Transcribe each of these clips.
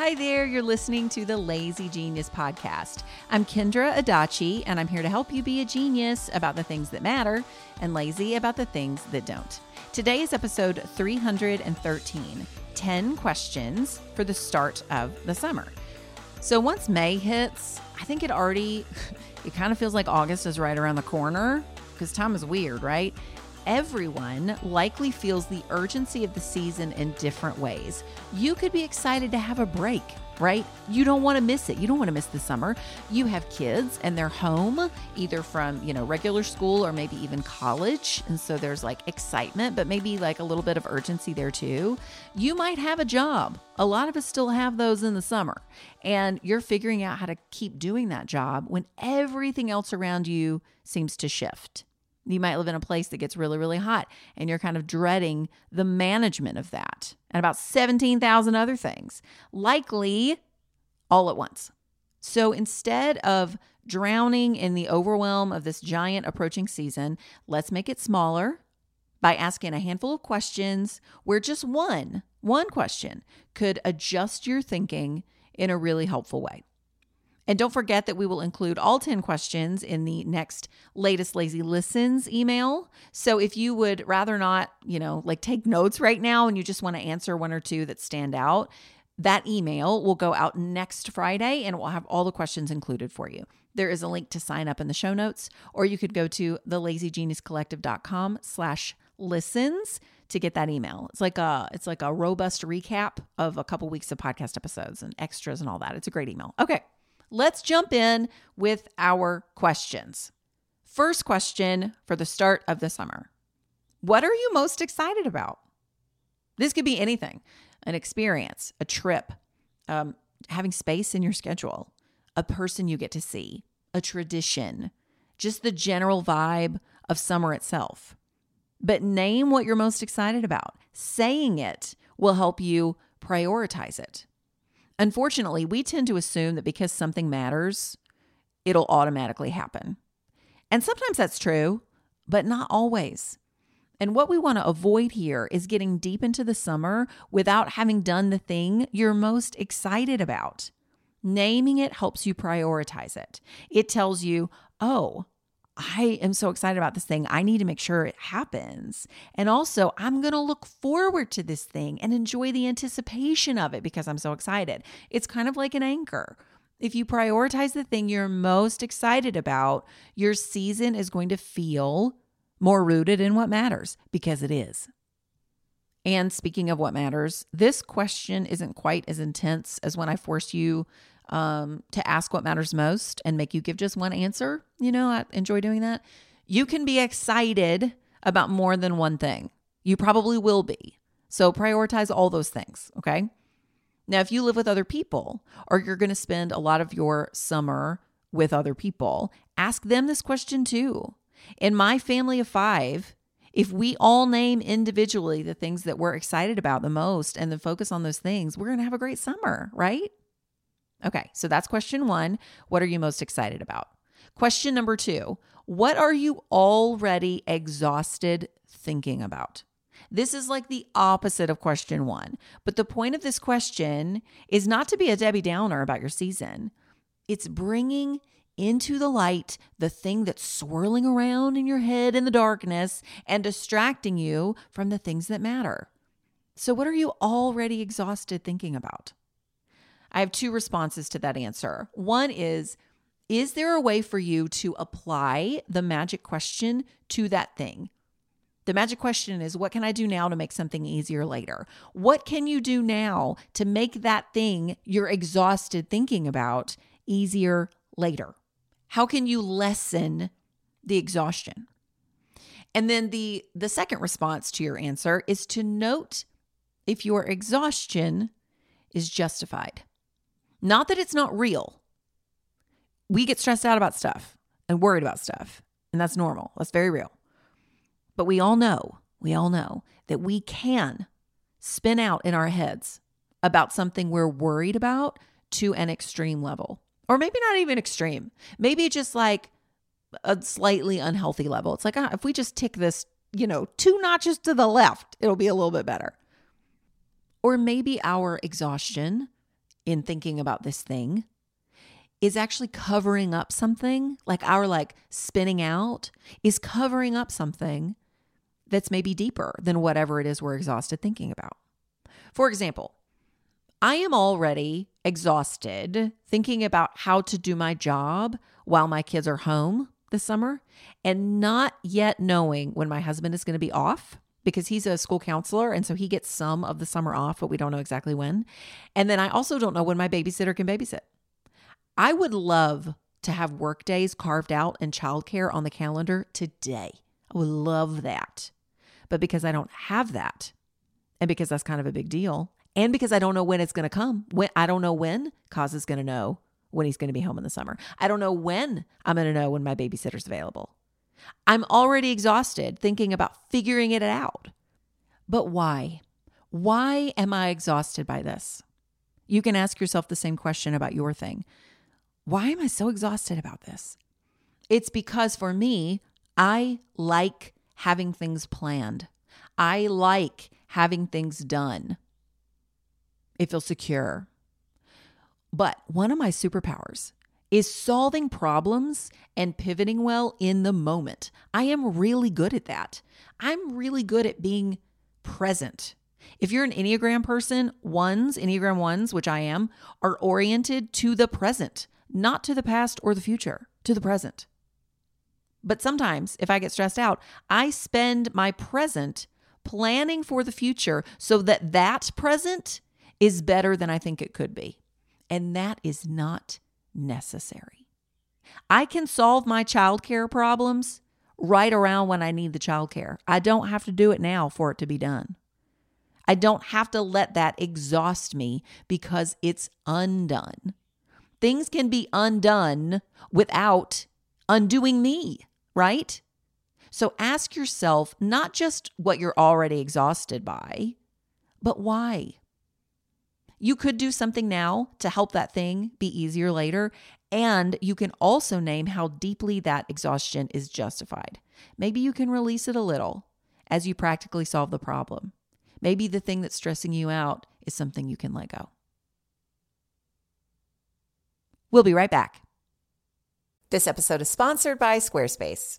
Hi there, you're listening to the Lazy Genius podcast. I'm Kendra Adachi, and I'm here to help you be a genius about the things that matter and lazy about the things that don't. Today is episode 313 10 questions for the start of the summer. So once May hits, I think it already, it kind of feels like August is right around the corner because time is weird, right? Everyone likely feels the urgency of the season in different ways. You could be excited to have a break, right? You don't want to miss it. You don't want to miss the summer. You have kids and they're home either from, you know, regular school or maybe even college. And so there's like excitement, but maybe like a little bit of urgency there too. You might have a job. A lot of us still have those in the summer. And you're figuring out how to keep doing that job when everything else around you seems to shift. You might live in a place that gets really, really hot and you're kind of dreading the management of that and about 17,000 other things, likely all at once. So instead of drowning in the overwhelm of this giant approaching season, let's make it smaller by asking a handful of questions where just one, one question could adjust your thinking in a really helpful way. And don't forget that we will include all 10 questions in the next latest Lazy Listens email. So if you would rather not, you know, like take notes right now and you just want to answer one or two that stand out, that email will go out next Friday and it will have all the questions included for you. There is a link to sign up in the show notes, or you could go to thelazygeniuscollective.com slash listens to get that email. It's like a it's like a robust recap of a couple weeks of podcast episodes and extras and all that. It's a great email. Okay. Let's jump in with our questions. First question for the start of the summer What are you most excited about? This could be anything an experience, a trip, um, having space in your schedule, a person you get to see, a tradition, just the general vibe of summer itself. But name what you're most excited about. Saying it will help you prioritize it. Unfortunately, we tend to assume that because something matters, it'll automatically happen. And sometimes that's true, but not always. And what we want to avoid here is getting deep into the summer without having done the thing you're most excited about. Naming it helps you prioritize it. It tells you, oh, I am so excited about this thing. I need to make sure it happens. And also, I'm going to look forward to this thing and enjoy the anticipation of it because I'm so excited. It's kind of like an anchor. If you prioritize the thing you're most excited about, your season is going to feel more rooted in what matters because it is. And speaking of what matters, this question isn't quite as intense as when I forced you um, to ask what matters most and make you give just one answer. You know, I enjoy doing that. You can be excited about more than one thing. You probably will be. So prioritize all those things, okay? Now, if you live with other people or you're going to spend a lot of your summer with other people, ask them this question too. In my family of five, if we all name individually the things that we're excited about the most and then focus on those things, we're going to have a great summer, right? Okay, so that's question one. What are you most excited about? Question number two What are you already exhausted thinking about? This is like the opposite of question one. But the point of this question is not to be a Debbie Downer about your season, it's bringing into the light the thing that's swirling around in your head in the darkness and distracting you from the things that matter. So, what are you already exhausted thinking about? I have two responses to that answer. One is Is there a way for you to apply the magic question to that thing? The magic question is What can I do now to make something easier later? What can you do now to make that thing you're exhausted thinking about easier later? How can you lessen the exhaustion? And then the the second response to your answer is to note if your exhaustion is justified. Not that it's not real. We get stressed out about stuff and worried about stuff, and that's normal. That's very real. But we all know, we all know that we can spin out in our heads about something we're worried about to an extreme level. Or maybe not even extreme. Maybe just like a slightly unhealthy level. It's like, ah, if we just tick this, you know, two notches to the left, it'll be a little bit better. Or maybe our exhaustion in thinking about this thing is actually covering up something, like our like spinning out is covering up something that's maybe deeper than whatever it is we're exhausted thinking about. For example, I am already exhausted thinking about how to do my job while my kids are home this summer and not yet knowing when my husband is going to be off because he's a school counselor and so he gets some of the summer off, but we don't know exactly when. And then I also don't know when my babysitter can babysit. I would love to have work days carved out and childcare on the calendar today. I would love that. But because I don't have that, and because that's kind of a big deal, and because I don't know when it's going to come, when I don't know when Kaz is going to know when he's going to be home in the summer. I don't know when I'm going to know when my babysitter's available. I'm already exhausted thinking about figuring it out. But why? Why am I exhausted by this? You can ask yourself the same question about your thing. Why am I so exhausted about this? It's because for me, I like having things planned. I like having things done. It feels secure. But one of my superpowers is solving problems and pivoting well in the moment. I am really good at that. I'm really good at being present. If you're an Enneagram person, ones, Enneagram ones, which I am, are oriented to the present, not to the past or the future, to the present. But sometimes, if I get stressed out, I spend my present planning for the future so that that present is better than I think it could be. And that is not necessary. I can solve my childcare problems right around when I need the childcare. I don't have to do it now for it to be done. I don't have to let that exhaust me because it's undone. Things can be undone without undoing me, right? So ask yourself not just what you're already exhausted by, but why? You could do something now to help that thing be easier later. And you can also name how deeply that exhaustion is justified. Maybe you can release it a little as you practically solve the problem. Maybe the thing that's stressing you out is something you can let go. We'll be right back. This episode is sponsored by Squarespace.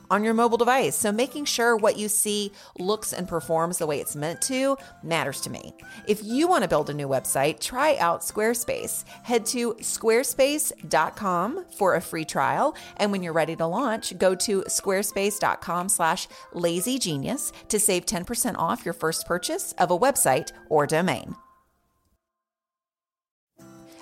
on your mobile device. So making sure what you see looks and performs the way it's meant to matters to me. If you want to build a new website, try out Squarespace. Head to squarespace.com for a free trial. And when you're ready to launch, go to squarespace.com slash lazygenius to save 10% off your first purchase of a website or domain.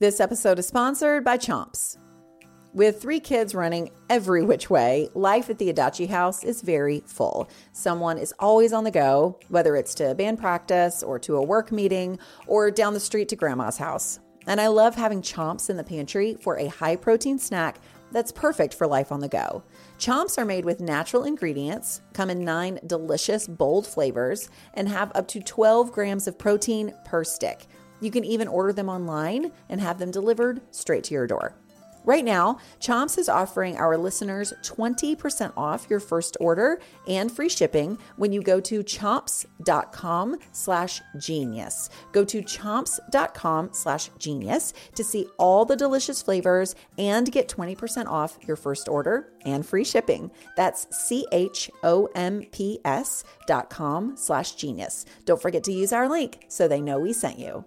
This episode is sponsored by Chomps. With three kids running every which way, life at the Adachi house is very full. Someone is always on the go, whether it's to band practice or to a work meeting or down the street to grandma's house. And I love having chomps in the pantry for a high protein snack that's perfect for life on the go. Chomps are made with natural ingredients, come in nine delicious, bold flavors, and have up to 12 grams of protein per stick. You can even order them online and have them delivered straight to your door. Right now, Chomps is offering our listeners 20% off your first order and free shipping when you go to chomps.com slash genius. Go to chomps.com slash genius to see all the delicious flavors and get 20% off your first order and free shipping. That's C-H-O-M-P-S dot com slash genius. Don't forget to use our link so they know we sent you.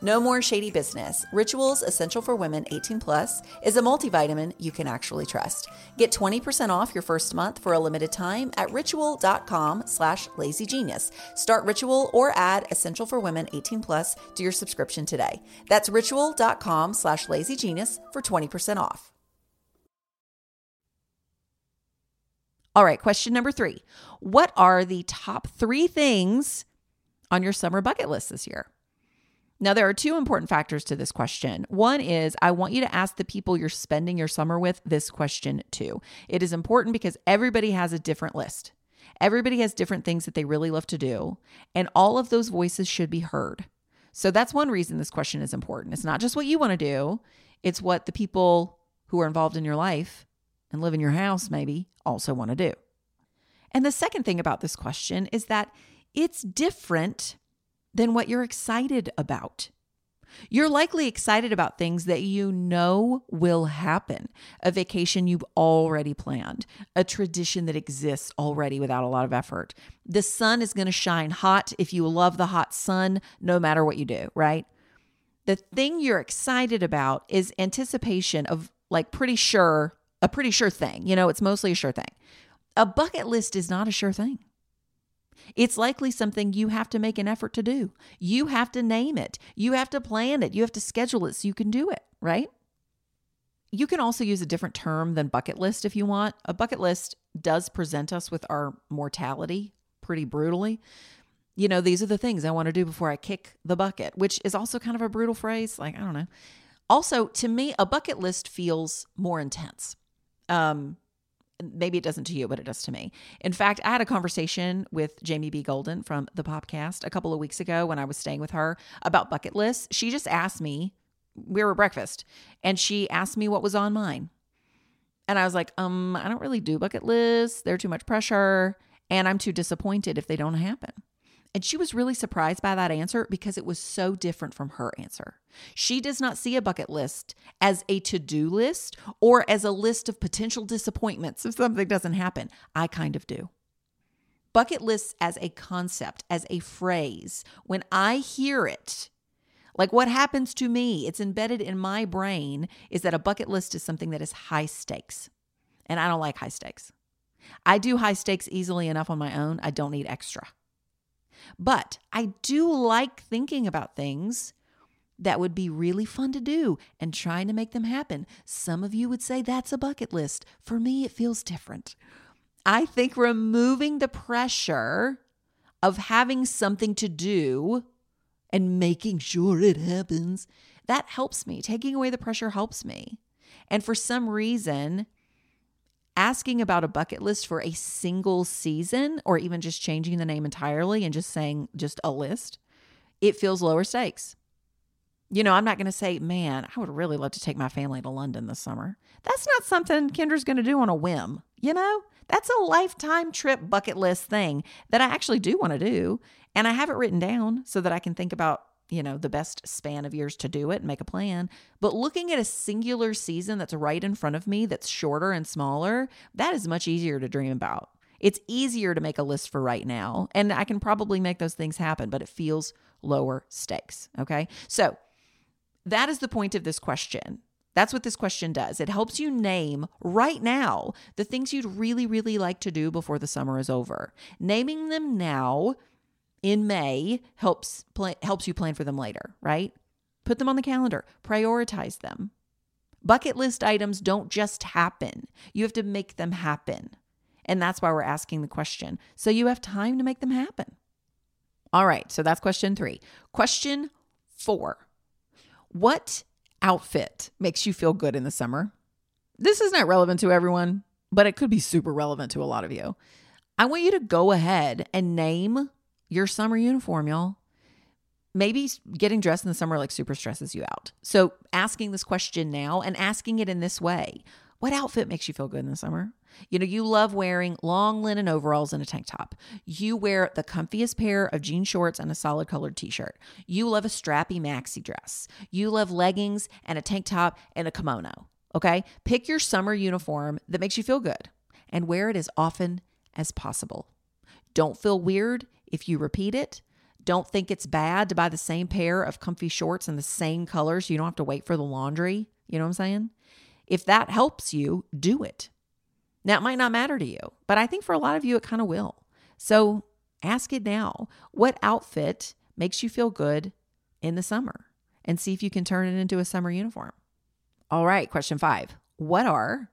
No more shady business. Rituals Essential for Women 18 Plus is a multivitamin you can actually trust. Get 20% off your first month for a limited time at ritual.com slash lazygenius. Start Ritual or add Essential for Women 18 Plus to your subscription today. That's ritual.com slash lazygenius for 20% off. All right, question number three. What are the top three things on your summer bucket list this year? Now, there are two important factors to this question. One is I want you to ask the people you're spending your summer with this question too. It is important because everybody has a different list. Everybody has different things that they really love to do, and all of those voices should be heard. So that's one reason this question is important. It's not just what you want to do, it's what the people who are involved in your life and live in your house maybe also want to do. And the second thing about this question is that it's different than what you're excited about. You're likely excited about things that you know will happen. A vacation you've already planned, a tradition that exists already without a lot of effort. The sun is going to shine hot if you love the hot sun, no matter what you do, right? The thing you're excited about is anticipation of like pretty sure, a pretty sure thing. You know, it's mostly a sure thing. A bucket list is not a sure thing. It's likely something you have to make an effort to do. You have to name it. You have to plan it. You have to schedule it so you can do it, right? You can also use a different term than bucket list if you want. A bucket list does present us with our mortality pretty brutally. You know, these are the things I want to do before I kick the bucket, which is also kind of a brutal phrase. Like, I don't know. Also, to me, a bucket list feels more intense. Um, maybe it doesn't to you, but it does to me. In fact, I had a conversation with Jamie B. Golden from the podcast a couple of weeks ago when I was staying with her about bucket lists. She just asked me, we were at breakfast, and she asked me what was on mine. And I was like, um, I don't really do bucket lists. They're too much pressure. And I'm too disappointed if they don't happen. And she was really surprised by that answer because it was so different from her answer. She does not see a bucket list as a to do list or as a list of potential disappointments if something doesn't happen. I kind of do. Bucket lists as a concept, as a phrase, when I hear it, like what happens to me, it's embedded in my brain, is that a bucket list is something that is high stakes. And I don't like high stakes. I do high stakes easily enough on my own. I don't need extra. But I do like thinking about things that would be really fun to do and trying to make them happen. Some of you would say that's a bucket list. For me, it feels different. I think removing the pressure of having something to do and making sure it happens, that helps me. Taking away the pressure helps me. And for some reason, asking about a bucket list for a single season or even just changing the name entirely and just saying just a list, it feels lower stakes. You know, I'm not going to say, man, I would really love to take my family to London this summer. That's not something Kendra's going to do on a whim. You know, that's a lifetime trip bucket list thing that I actually do want to do. And I have it written down so that I can think about you know, the best span of years to do it and make a plan. But looking at a singular season that's right in front of me, that's shorter and smaller, that is much easier to dream about. It's easier to make a list for right now. And I can probably make those things happen, but it feels lower stakes. Okay. So that is the point of this question. That's what this question does. It helps you name right now the things you'd really, really like to do before the summer is over. Naming them now in May helps pl- helps you plan for them later, right? Put them on the calendar, prioritize them. Bucket list items don't just happen. You have to make them happen. And that's why we're asking the question. So you have time to make them happen. All right, so that's question 3. Question 4. What outfit makes you feel good in the summer? This is not relevant to everyone, but it could be super relevant to a lot of you. I want you to go ahead and name your summer uniform, y'all. Maybe getting dressed in the summer like super stresses you out. So asking this question now and asking it in this way what outfit makes you feel good in the summer? You know, you love wearing long linen overalls and a tank top. You wear the comfiest pair of jean shorts and a solid colored t shirt. You love a strappy maxi dress. You love leggings and a tank top and a kimono. Okay? Pick your summer uniform that makes you feel good and wear it as often as possible. Don't feel weird if you repeat it. Don't think it's bad to buy the same pair of comfy shorts in the same color so you don't have to wait for the laundry. You know what I'm saying? If that helps you, do it. Now, it might not matter to you, but I think for a lot of you, it kind of will. So ask it now. What outfit makes you feel good in the summer? And see if you can turn it into a summer uniform. All right, question five What are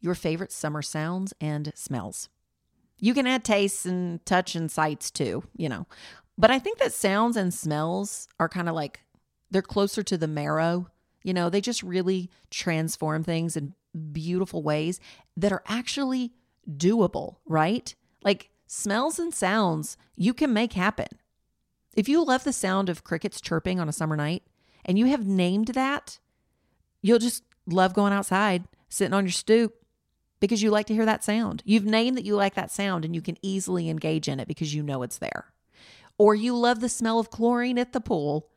your favorite summer sounds and smells? You can add tastes and touch and sights too, you know. But I think that sounds and smells are kind of like they're closer to the marrow. You know, they just really transform things in beautiful ways that are actually doable, right? Like smells and sounds you can make happen. If you love the sound of crickets chirping on a summer night and you have named that, you'll just love going outside, sitting on your stoop, because you like to hear that sound. You've named that you like that sound and you can easily engage in it because you know it's there. Or you love the smell of chlorine at the pool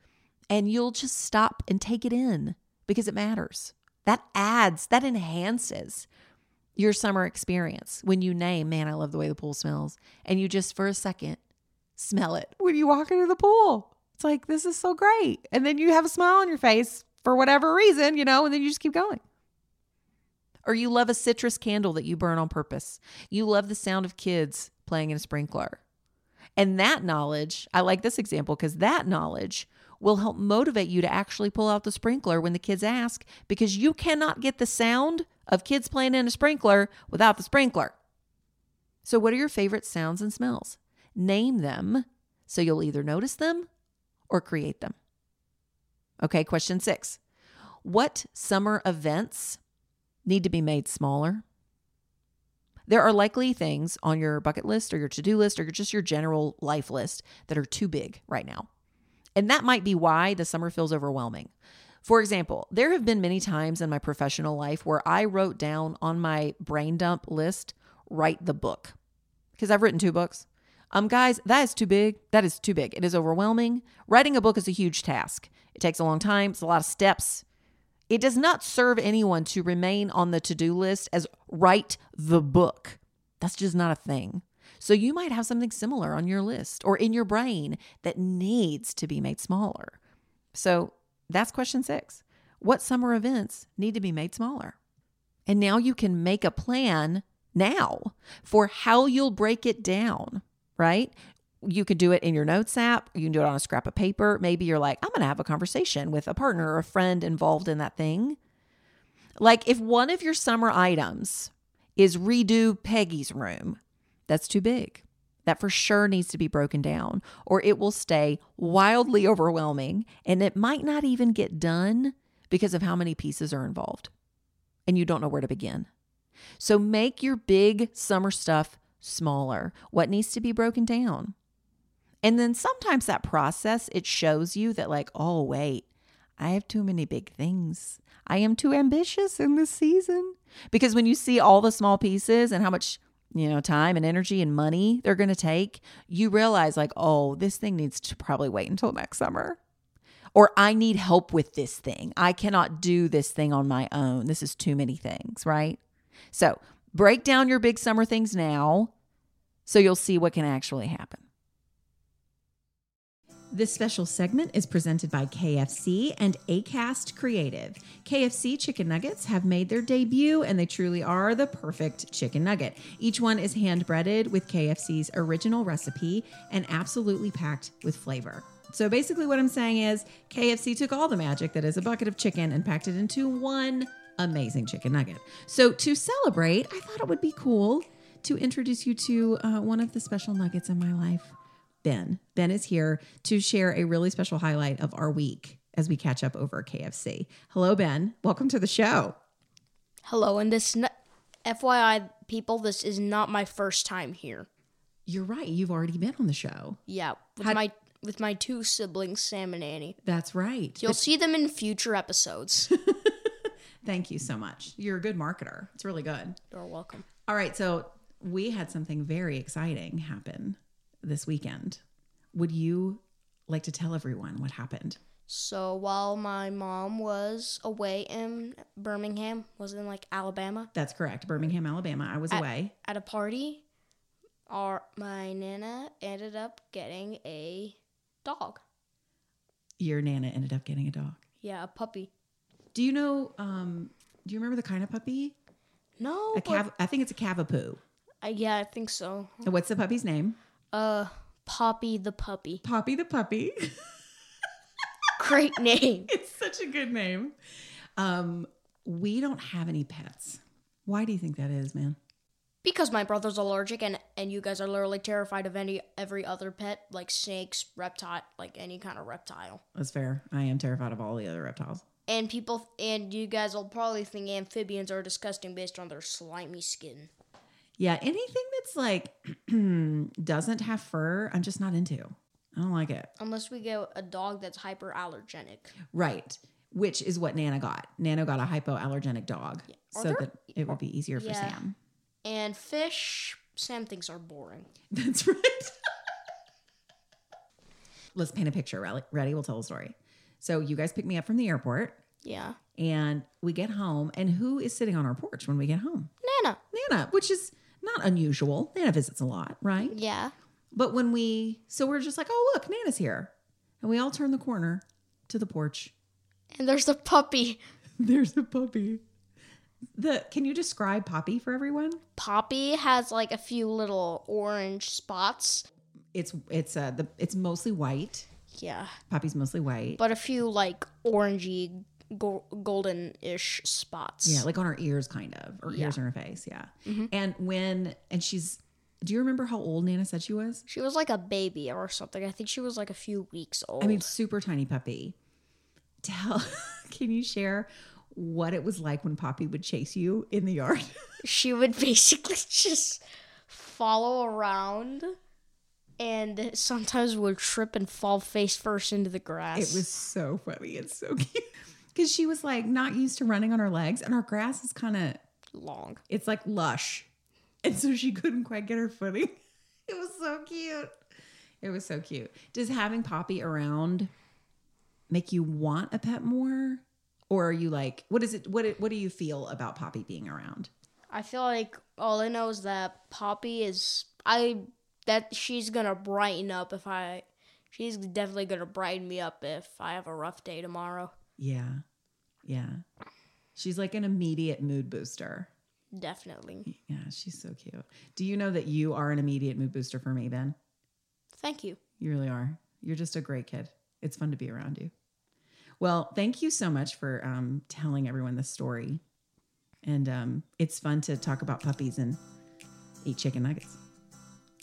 and you'll just stop and take it in because it matters. That adds, that enhances your summer experience when you name, man, I love the way the pool smells. And you just for a second smell it when you walk into the pool. It's like, this is so great. And then you have a smile on your face for whatever reason, you know, and then you just keep going. Or you love a citrus candle that you burn on purpose. You love the sound of kids playing in a sprinkler. And that knowledge, I like this example because that knowledge will help motivate you to actually pull out the sprinkler when the kids ask because you cannot get the sound of kids playing in a sprinkler without the sprinkler. So, what are your favorite sounds and smells? Name them so you'll either notice them or create them. Okay, question six. What summer events need to be made smaller. There are likely things on your bucket list or your to do list or just your general life list that are too big right now. And that might be why the summer feels overwhelming. For example, there have been many times in my professional life where I wrote down on my brain dump list, write the book. Because I've written two books. Um, guys, that is too big. That is too big. It is overwhelming. Writing a book is a huge task. It takes a long time. It's a lot of steps. It does not serve anyone to remain on the to do list as write the book. That's just not a thing. So you might have something similar on your list or in your brain that needs to be made smaller. So that's question six. What summer events need to be made smaller? And now you can make a plan now for how you'll break it down, right? You could do it in your notes app. You can do it on a scrap of paper. Maybe you're like, I'm going to have a conversation with a partner or a friend involved in that thing. Like if one of your summer items is redo Peggy's room, that's too big. That for sure needs to be broken down, or it will stay wildly overwhelming and it might not even get done because of how many pieces are involved and you don't know where to begin. So make your big summer stuff smaller. What needs to be broken down? And then sometimes that process it shows you that like, oh wait, I have too many big things. I am too ambitious in this season. Because when you see all the small pieces and how much, you know, time and energy and money they're going to take, you realize like, oh, this thing needs to probably wait until next summer. Or I need help with this thing. I cannot do this thing on my own. This is too many things, right? So break down your big summer things now so you'll see what can actually happen. This special segment is presented by KFC and ACAST Creative. KFC chicken nuggets have made their debut and they truly are the perfect chicken nugget. Each one is hand breaded with KFC's original recipe and absolutely packed with flavor. So basically, what I'm saying is KFC took all the magic that is a bucket of chicken and packed it into one amazing chicken nugget. So to celebrate, I thought it would be cool to introduce you to uh, one of the special nuggets in my life. Ben. Ben is here to share a really special highlight of our week as we catch up over KFC. Hello, Ben. Welcome to the show. Hello, and this, n- FYI, people, this is not my first time here. You're right. You've already been on the show. Yeah, with How- my with my two siblings, Sam and Annie. That's right. You'll see them in future episodes. Thank you so much. You're a good marketer. It's really good. You're welcome. All right. So we had something very exciting happen this weekend. Would you like to tell everyone what happened? So while my mom was away in Birmingham, was in like Alabama, That's correct. Birmingham, Alabama. I was At- away. at a party, our my nana ended up getting a dog. Your nana ended up getting a dog. Yeah, a puppy. Do you know? Um, do you remember the kind of puppy? No, A cav- I think it's a cavapoo. uh, yeah, I think so. And What's the puppy's name? Uh, Poppy the puppy. Poppy the puppy. Great name. it's such a good name. Um, we don't have any pets. Why do you think that is, man? Because my brother's allergic and and you guys are literally terrified of any every other pet like snakes, reptile, like any kind of reptile. That's fair. I am terrified of all the other reptiles. And people and you guys will probably think amphibians are disgusting based on their slimy skin. Yeah, anything that's like doesn't have fur, I'm just not into. I don't like it. Unless we get a dog that's hyperallergenic. Right. Which is what Nana got. Nana got a hypoallergenic dog Are so there- that it would be easier for Yeah. Sam. And fish, Sam thinks are boring. That's right. Let's paint a picture. Ready? Ready? We'll tell a story. So you guys pick me up from the airport Yeah. and we get home. And who is sitting on our porch when we get home? Nana. Nana, which is not unusual. Nana visits a lot, right? Yeah. But when we, so we're just like, oh, look, Nana's here. And we all turn the corner to the porch. And there's a puppy. There's a puppy. The can you describe Poppy for everyone? Poppy has like a few little orange spots. It's it's uh the it's mostly white. Yeah. Poppy's mostly white. But a few like orangey, go- golden-ish spots. yeah, like on her ears, kind of, or Yeah. ears on her face. Yeah. Mm-hmm. And when and she's, do you remember how old Nana said she was? She was like a baby or something. I think she was like a few weeks old. I mean, super tiny puppy. Tell, can you share what it was like when Poppy would chase you in the yard? she would basically just follow around and sometimes would trip and fall face first into the grass. It was so funny. It's so cute. Because she was like not used to running on her legs, and our grass is kind of, long. it's like lush. And so she couldn't quite get her footing. it was so cute. It was so cute. Does having Poppy around make you want a pet more? Or are you like, what is it? What what do you feel about Poppy being around? I feel like all I know is that Poppy is I that she's gonna brighten up if I she's definitely gonna brighten me up if I have a rough day tomorrow. Yeah. Yeah. She's like an immediate mood booster. Definitely. Yeah, she's so cute. Do you know that you are an immediate mood booster for me, Ben? Thank you. You really are. You're just a great kid. It's fun to be around you. Well, thank you so much for um, telling everyone this story. And um, it's fun to talk about puppies and eat chicken nuggets.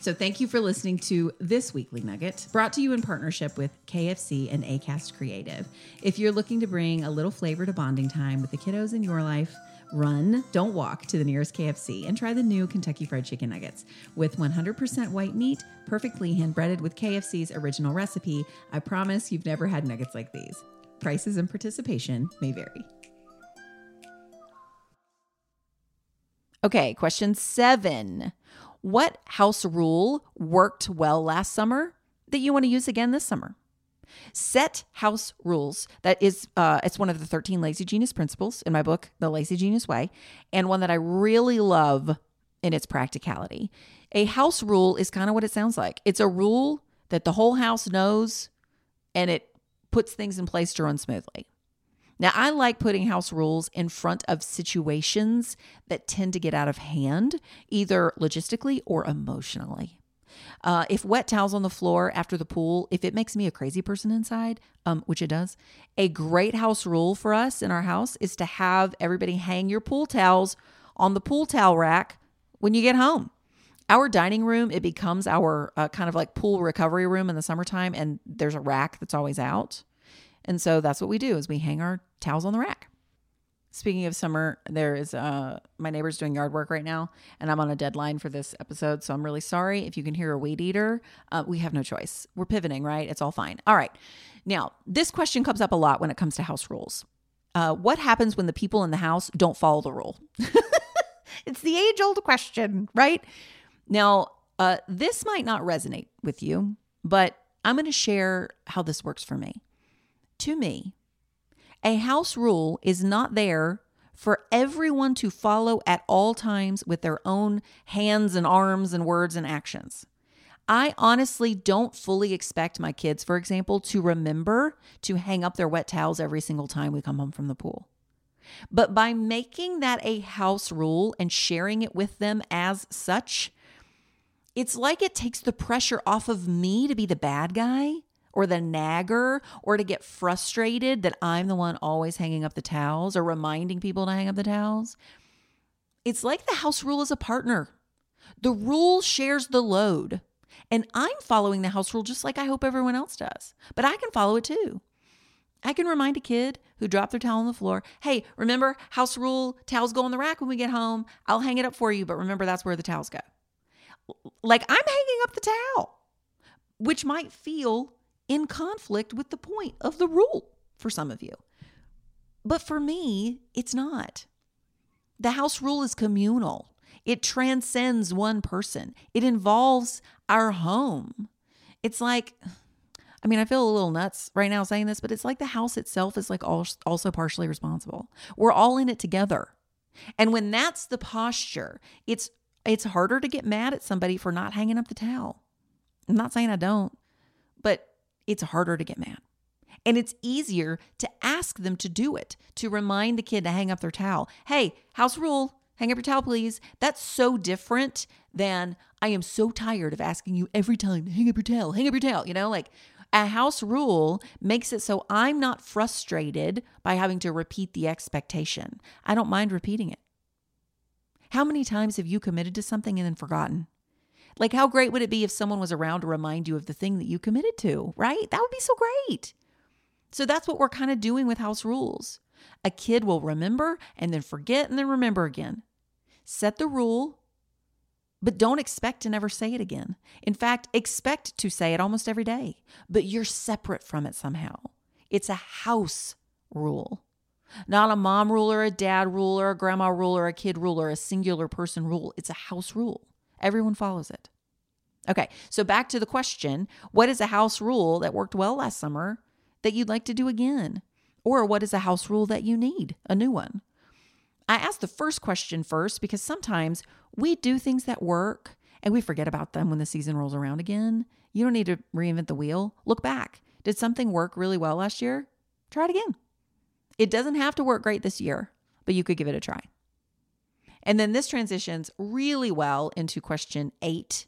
So, thank you for listening to this weekly nugget brought to you in partnership with KFC and ACAST Creative. If you're looking to bring a little flavor to bonding time with the kiddos in your life, run, don't walk to the nearest KFC and try the new Kentucky Fried Chicken Nuggets. With 100% white meat, perfectly hand breaded with KFC's original recipe, I promise you've never had nuggets like these. Prices and participation may vary. Okay, question seven. What house rule worked well last summer that you want to use again this summer? Set house rules. That is, uh, it's one of the 13 lazy genius principles in my book, The Lazy Genius Way, and one that I really love in its practicality. A house rule is kind of what it sounds like it's a rule that the whole house knows and it puts things in place to run smoothly. Now, I like putting house rules in front of situations that tend to get out of hand, either logistically or emotionally. Uh, if wet towels on the floor after the pool, if it makes me a crazy person inside, um, which it does, a great house rule for us in our house is to have everybody hang your pool towels on the pool towel rack when you get home. Our dining room, it becomes our uh, kind of like pool recovery room in the summertime, and there's a rack that's always out. And so that's what we do is we hang our towels on the rack. Speaking of summer, there is uh my neighbor's doing yard work right now, and I'm on a deadline for this episode, so I'm really sorry if you can hear a weed eater. Uh, we have no choice. We're pivoting, right? It's all fine. All right. Now, this question comes up a lot when it comes to house rules. Uh, what happens when the people in the house don't follow the rule? it's the age old question, right? Now, uh, this might not resonate with you, but I'm going to share how this works for me. To me, a house rule is not there for everyone to follow at all times with their own hands and arms and words and actions. I honestly don't fully expect my kids, for example, to remember to hang up their wet towels every single time we come home from the pool. But by making that a house rule and sharing it with them as such, it's like it takes the pressure off of me to be the bad guy or the nagger or to get frustrated that I'm the one always hanging up the towels or reminding people to hang up the towels. It's like the house rule is a partner. The rule shares the load. And I'm following the house rule just like I hope everyone else does. But I can follow it too. I can remind a kid who dropped their towel on the floor, hey, remember house rule, towels go on the rack when we get home. I'll hang it up for you, but remember that's where the towels go. Like I'm hanging up the towel, which might feel in conflict with the point of the rule for some of you. But for me, it's not. The house rule is communal, it transcends one person, it involves our home. It's like, I mean, I feel a little nuts right now saying this, but it's like the house itself is like also partially responsible. We're all in it together. And when that's the posture, it's it's harder to get mad at somebody for not hanging up the towel. I'm not saying I don't, but it's harder to get mad. And it's easier to ask them to do it, to remind the kid to hang up their towel. Hey, house rule, hang up your towel, please. That's so different than I am so tired of asking you every time, hang up your towel, hang up your towel. You know, like a house rule makes it so I'm not frustrated by having to repeat the expectation. I don't mind repeating it. How many times have you committed to something and then forgotten? Like, how great would it be if someone was around to remind you of the thing that you committed to, right? That would be so great. So that's what we're kind of doing with house rules. A kid will remember and then forget and then remember again. Set the rule, but don't expect to never say it again. In fact, expect to say it almost every day, but you're separate from it somehow. It's a house rule, not a mom rule or a dad rule or a grandma rule or a kid rule or a singular person rule. It's a house rule. Everyone follows it. Okay, so back to the question what is a house rule that worked well last summer that you'd like to do again? Or what is a house rule that you need, a new one? I asked the first question first because sometimes we do things that work and we forget about them when the season rolls around again. You don't need to reinvent the wheel. Look back. Did something work really well last year? Try it again. It doesn't have to work great this year, but you could give it a try. And then this transitions really well into question eight,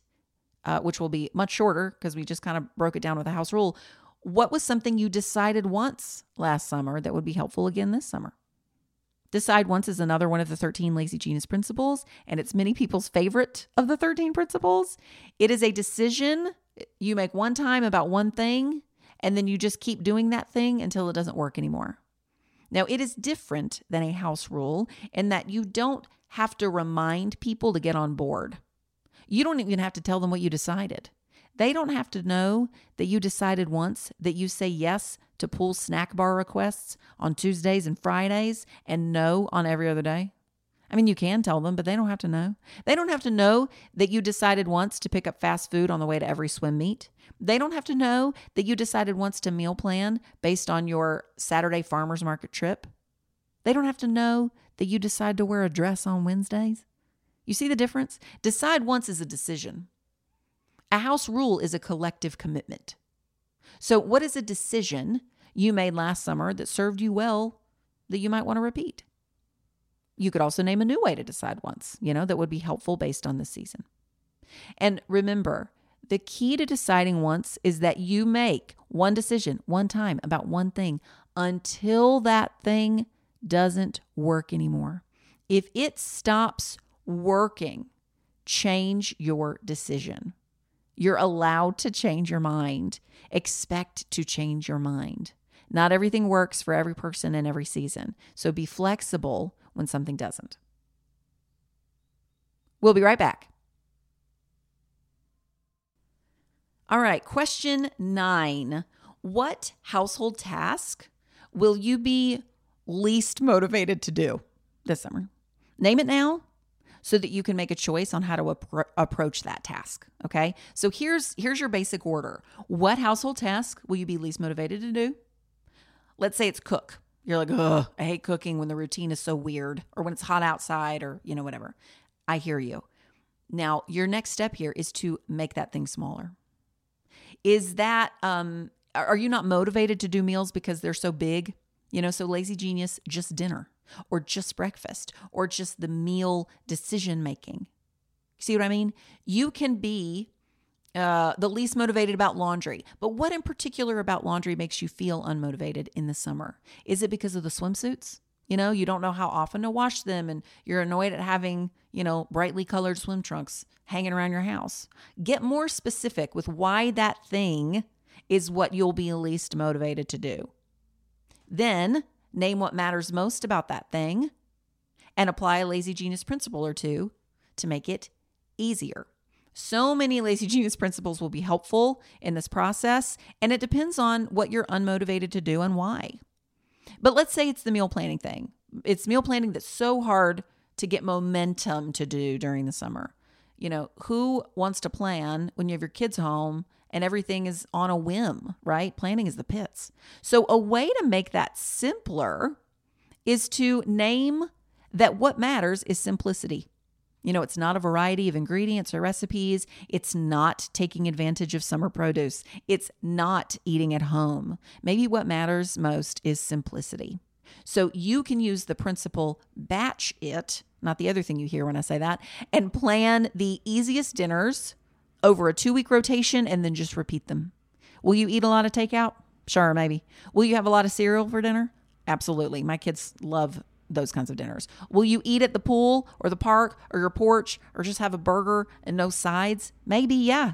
uh, which will be much shorter because we just kind of broke it down with a house rule. What was something you decided once last summer that would be helpful again this summer? Decide once is another one of the 13 lazy genius principles, and it's many people's favorite of the 13 principles. It is a decision you make one time about one thing, and then you just keep doing that thing until it doesn't work anymore. Now, it is different than a house rule in that you don't have to remind people to get on board. You don't even have to tell them what you decided. They don't have to know that you decided once that you say yes to pool snack bar requests on Tuesdays and Fridays and no on every other day. I mean, you can tell them, but they don't have to know. They don't have to know that you decided once to pick up fast food on the way to every swim meet. They don't have to know that you decided once to meal plan based on your Saturday farmer's market trip. They don't have to know that you decide to wear a dress on Wednesdays. You see the difference? Decide once is a decision. A house rule is a collective commitment. So, what is a decision you made last summer that served you well that you might want to repeat? You could also name a new way to decide once, you know, that would be helpful based on the season. And remember, the key to deciding once is that you make one decision one time about one thing until that thing doesn't work anymore. If it stops working, change your decision. You're allowed to change your mind. Expect to change your mind. Not everything works for every person in every season. So be flexible when something doesn't. We'll be right back. All right, question nine What household task will you be least motivated to do this summer? Name it now so that you can make a choice on how to appro- approach that task. Okay. So here's here's your basic order. What household task will you be least motivated to do? Let's say it's cook. You're like, ugh, I hate cooking when the routine is so weird or when it's hot outside or, you know, whatever. I hear you. Now, your next step here is to make that thing smaller. Is that, um, are you not motivated to do meals because they're so big? You know, so lazy genius, just dinner or just breakfast or just the meal decision making. See what I mean? You can be uh, the least motivated about laundry. But what in particular about laundry makes you feel unmotivated in the summer? Is it because of the swimsuits? You know, you don't know how often to wash them and you're annoyed at having, you know, brightly colored swim trunks hanging around your house. Get more specific with why that thing is what you'll be least motivated to do. Then name what matters most about that thing, and apply a lazy genius principle or two to make it easier. So many lazy genius principles will be helpful in this process, and it depends on what you're unmotivated to do and why. But let's say it's the meal planning thing. It's meal planning that's so hard to get momentum to do during the summer. You know, who wants to plan when you have your kids home and everything is on a whim, right? Planning is the pits. So, a way to make that simpler is to name that what matters is simplicity. You know, it's not a variety of ingredients or recipes. It's not taking advantage of summer produce. It's not eating at home. Maybe what matters most is simplicity. So you can use the principle batch it, not the other thing you hear when I say that, and plan the easiest dinners over a two week rotation and then just repeat them. Will you eat a lot of takeout? Sure, maybe. Will you have a lot of cereal for dinner? Absolutely. My kids love those kinds of dinners. Will you eat at the pool or the park or your porch or just have a burger and no sides? Maybe, yeah.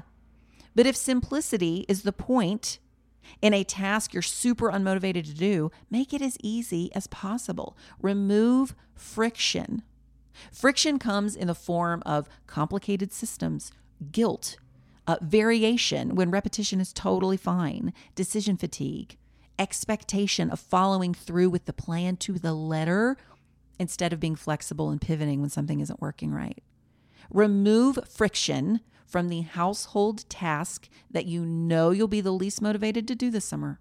But if simplicity is the point in a task you're super unmotivated to do, make it as easy as possible. Remove friction. Friction comes in the form of complicated systems, guilt, uh, variation when repetition is totally fine, decision fatigue, expectation of following through with the plan to the letter instead of being flexible and pivoting when something isn't working right. Remove friction from the household task that you know you'll be the least motivated to do this summer.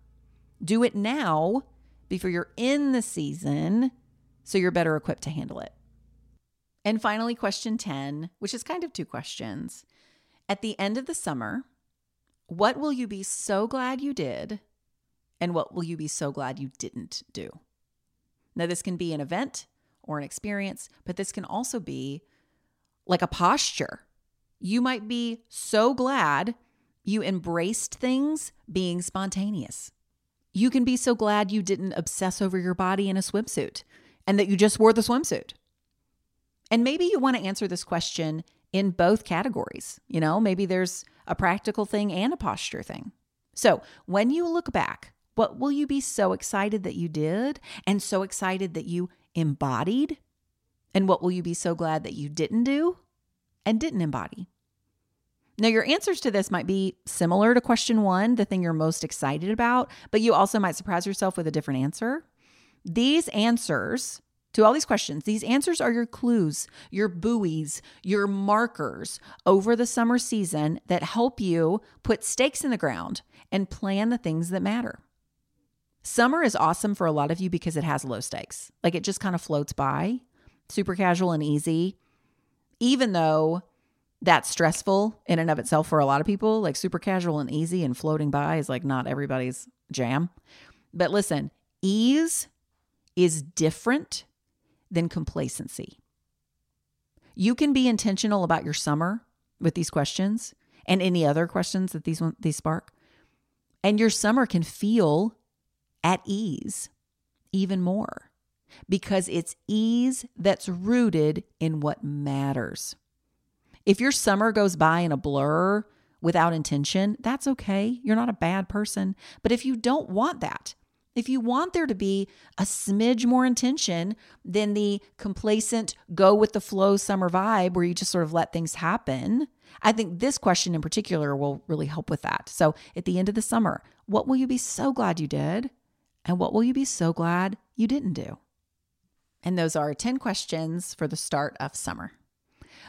Do it now before you're in the season so you're better equipped to handle it. And finally, question 10, which is kind of two questions. At the end of the summer, what will you be so glad you did? And what will you be so glad you didn't do? Now, this can be an event or an experience, but this can also be like a posture. You might be so glad you embraced things being spontaneous. You can be so glad you didn't obsess over your body in a swimsuit and that you just wore the swimsuit. And maybe you want to answer this question in both categories. You know, maybe there's a practical thing and a posture thing. So when you look back, what will you be so excited that you did and so excited that you embodied? And what will you be so glad that you didn't do and didn't embody? Now, your answers to this might be similar to question one, the thing you're most excited about, but you also might surprise yourself with a different answer. These answers to all these questions, these answers are your clues, your buoys, your markers over the summer season that help you put stakes in the ground and plan the things that matter. Summer is awesome for a lot of you because it has low stakes. Like it just kind of floats by, super casual and easy. Even though that's stressful in and of itself for a lot of people, like super casual and easy and floating by is like not everybody's jam. But listen, ease is different than complacency. You can be intentional about your summer with these questions and any other questions that these these spark. And your summer can feel at ease even more because it's ease that's rooted in what matters. If your summer goes by in a blur without intention, that's okay. You're not a bad person. But if you don't want that, if you want there to be a smidge more intention than the complacent, go with the flow summer vibe where you just sort of let things happen, I think this question in particular will really help with that. So, at the end of the summer, what will you be so glad you did? And what will you be so glad you didn't do? And those are 10 questions for the start of summer.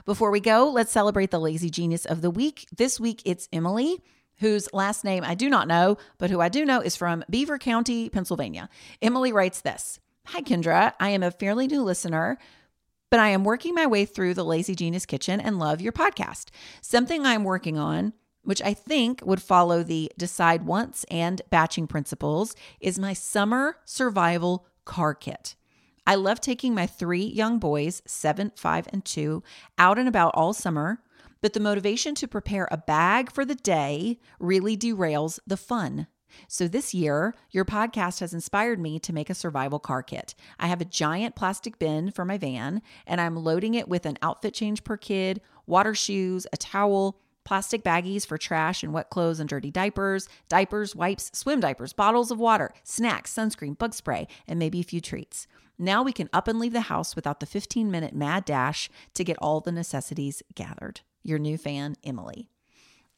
Before we go, let's celebrate the lazy genius of the week. This week, it's Emily whose last name I do not know, but who I do know is from Beaver County, Pennsylvania. Emily writes this Hi, Kendra. I am a fairly new listener, but I am working my way through the Lazy Genius Kitchen and love your podcast. Something I'm working on which I think would follow the decide once and batching principles, is my summer survival car kit. I love taking my three young boys, seven, five, and two, out and about all summer, but the motivation to prepare a bag for the day really derails the fun. So this year, your podcast has inspired me to make a survival car kit. I have a giant plastic bin for my van, and I'm loading it with an outfit change per kid, water shoes, a towel, plastic baggies for trash and wet clothes and dirty diapers, diapers, wipes, swim diapers, bottles of water, snacks, sunscreen, bug spray, and maybe a few treats. Now we can up and leave the house without the 15 minute mad dash to get all the necessities gathered. Your new fan, Emily.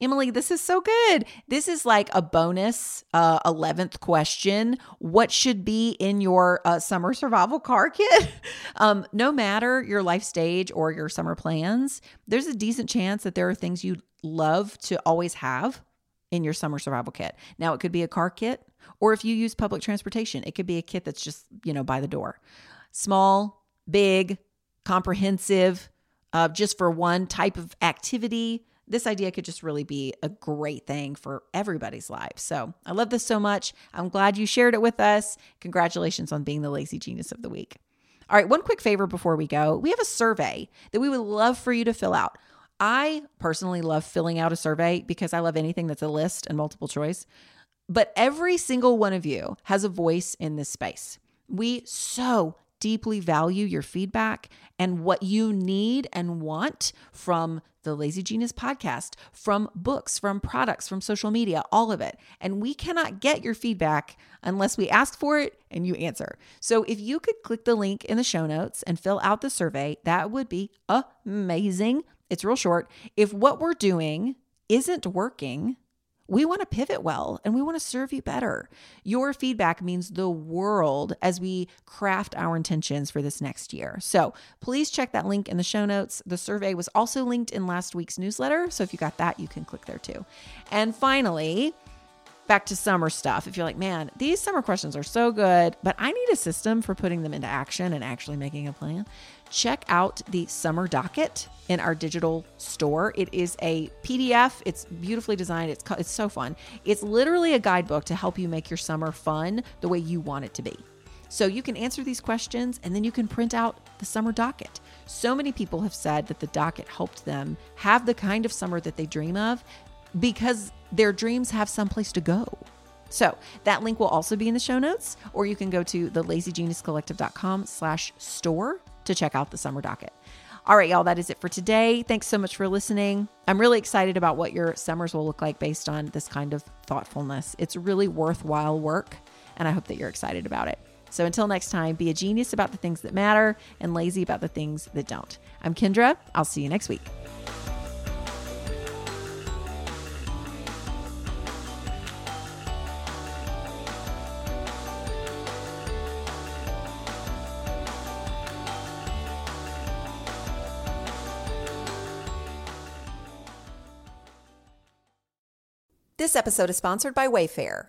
Emily, this is so good. This is like a bonus uh, 11th question. What should be in your uh, summer survival car kit? um, no matter your life stage or your summer plans, there's a decent chance that there are things you'd love to always have in your summer survival kit. Now, it could be a car kit, or if you use public transportation, it could be a kit that's just, you know, by the door. Small, big, comprehensive, uh, just for one type of activity this idea could just really be a great thing for everybody's life. So I love this so much. I'm glad you shared it with us. Congratulations on being the lazy genius of the week. All right, one quick favor before we go. We have a survey that we would love for you to fill out. I personally love filling out a survey because I love anything that's a list and multiple choice. But every single one of you has a voice in this space. We so deeply value your feedback and what you need and want from the Lazy Genius podcast, from books, from products, from social media, all of it. And we cannot get your feedback unless we ask for it and you answer. So if you could click the link in the show notes and fill out the survey, that would be amazing. It's real short. If what we're doing isn't working, We want to pivot well and we want to serve you better. Your feedback means the world as we craft our intentions for this next year. So please check that link in the show notes. The survey was also linked in last week's newsletter. So if you got that, you can click there too. And finally, back to summer stuff. If you're like, man, these summer questions are so good, but I need a system for putting them into action and actually making a plan, check out the summer docket in our digital store. It is a PDF. It's beautifully designed. It's it's so fun. It's literally a guidebook to help you make your summer fun the way you want it to be. So you can answer these questions and then you can print out the summer docket. So many people have said that the docket helped them have the kind of summer that they dream of because their dreams have someplace to go. So that link will also be in the show notes, or you can go to the lazygeniuscollective.com slash store to check out the summer docket. All right, y'all, that is it for today. Thanks so much for listening. I'm really excited about what your summers will look like based on this kind of thoughtfulness. It's really worthwhile work, and I hope that you're excited about it. So until next time, be a genius about the things that matter and lazy about the things that don't. I'm Kendra. I'll see you next week. This episode is sponsored by Wayfair.